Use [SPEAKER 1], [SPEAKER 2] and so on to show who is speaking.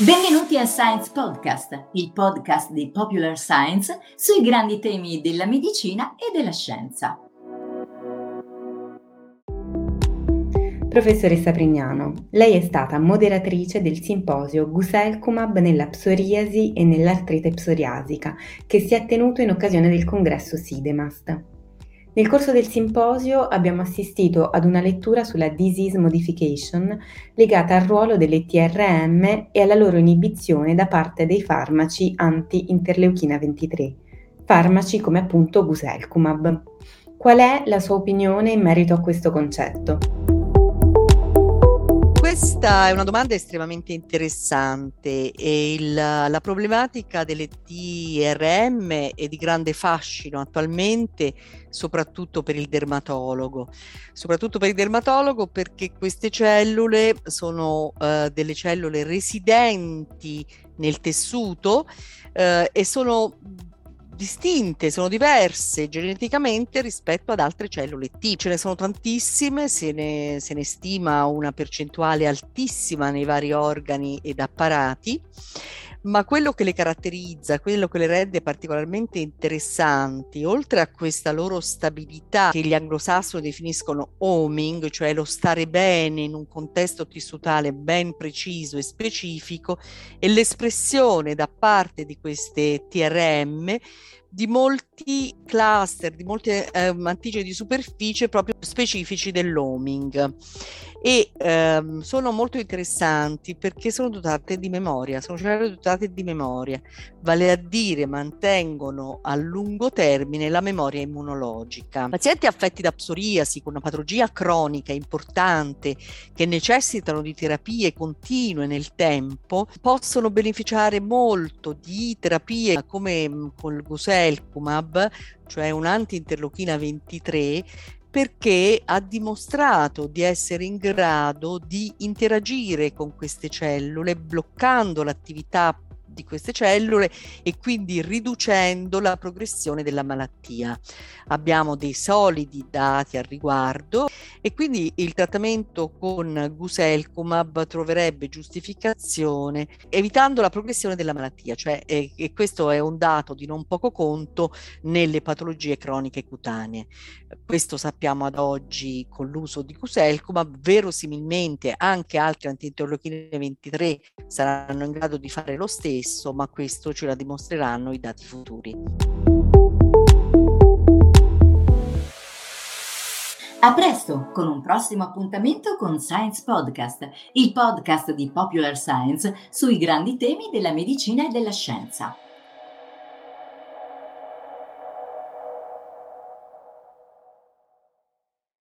[SPEAKER 1] Benvenuti a Science Podcast, il podcast di Popular Science sui grandi temi della medicina e della scienza.
[SPEAKER 2] Professoressa Prignano, lei è stata moderatrice del simposio Guselkumab nella psoriasi e nell'artrite psoriasica che si è tenuto in occasione del congresso SIDEMAST. Nel corso del simposio abbiamo assistito ad una lettura sulla disease modification legata al ruolo delle TRM e alla loro inibizione da parte dei farmaci anti-interleuchina 23, farmaci come appunto Guselkumab. Qual è la sua opinione in merito a questo concetto?
[SPEAKER 3] Questa è una domanda estremamente interessante e il, la problematica delle TRM è di grande fascino attualmente, soprattutto per il dermatologo. Soprattutto per il dermatologo perché queste cellule sono uh, delle cellule residenti nel tessuto uh, e sono distinte, sono diverse geneticamente rispetto ad altre cellule T. Ce ne sono tantissime, se ne, se ne stima una percentuale altissima nei vari organi ed apparati ma quello che le caratterizza, quello che le rende particolarmente interessanti, oltre a questa loro stabilità che gli anglosassoni definiscono homing, cioè lo stare bene in un contesto tissutale ben preciso e specifico, è l'espressione da parte di queste TRM di molti cluster, di molti eh, antigeni di superficie proprio specifici dell'homing e ehm, sono molto interessanti perché sono dotate di memoria, sono cellule dotate di memoria, vale a dire mantengono a lungo termine la memoria immunologica. Pazienti affetti da psoriasi con una patologia cronica importante che necessitano di terapie continue nel tempo possono beneficiare molto di terapie come mm, col Guselkumab, cioè un anti-interleuchina 23 perché ha dimostrato di essere in grado di interagire con queste cellule bloccando l'attività di queste cellule e quindi riducendo la progressione della malattia. Abbiamo dei solidi dati al riguardo e quindi il trattamento con Guselkumab troverebbe giustificazione evitando la progressione della malattia, cioè e, e questo è un dato di non poco conto nelle patologie croniche cutanee. Questo sappiamo ad oggi con l'uso di Guselkumab, verosimilmente anche altri antinterleuchine 23 saranno in grado di fare lo stesso stesso, ma questo ce la dimostreranno i dati futuri.
[SPEAKER 1] A presto con un prossimo appuntamento con Science Podcast, il podcast di Popular Science sui grandi temi della medicina e della scienza.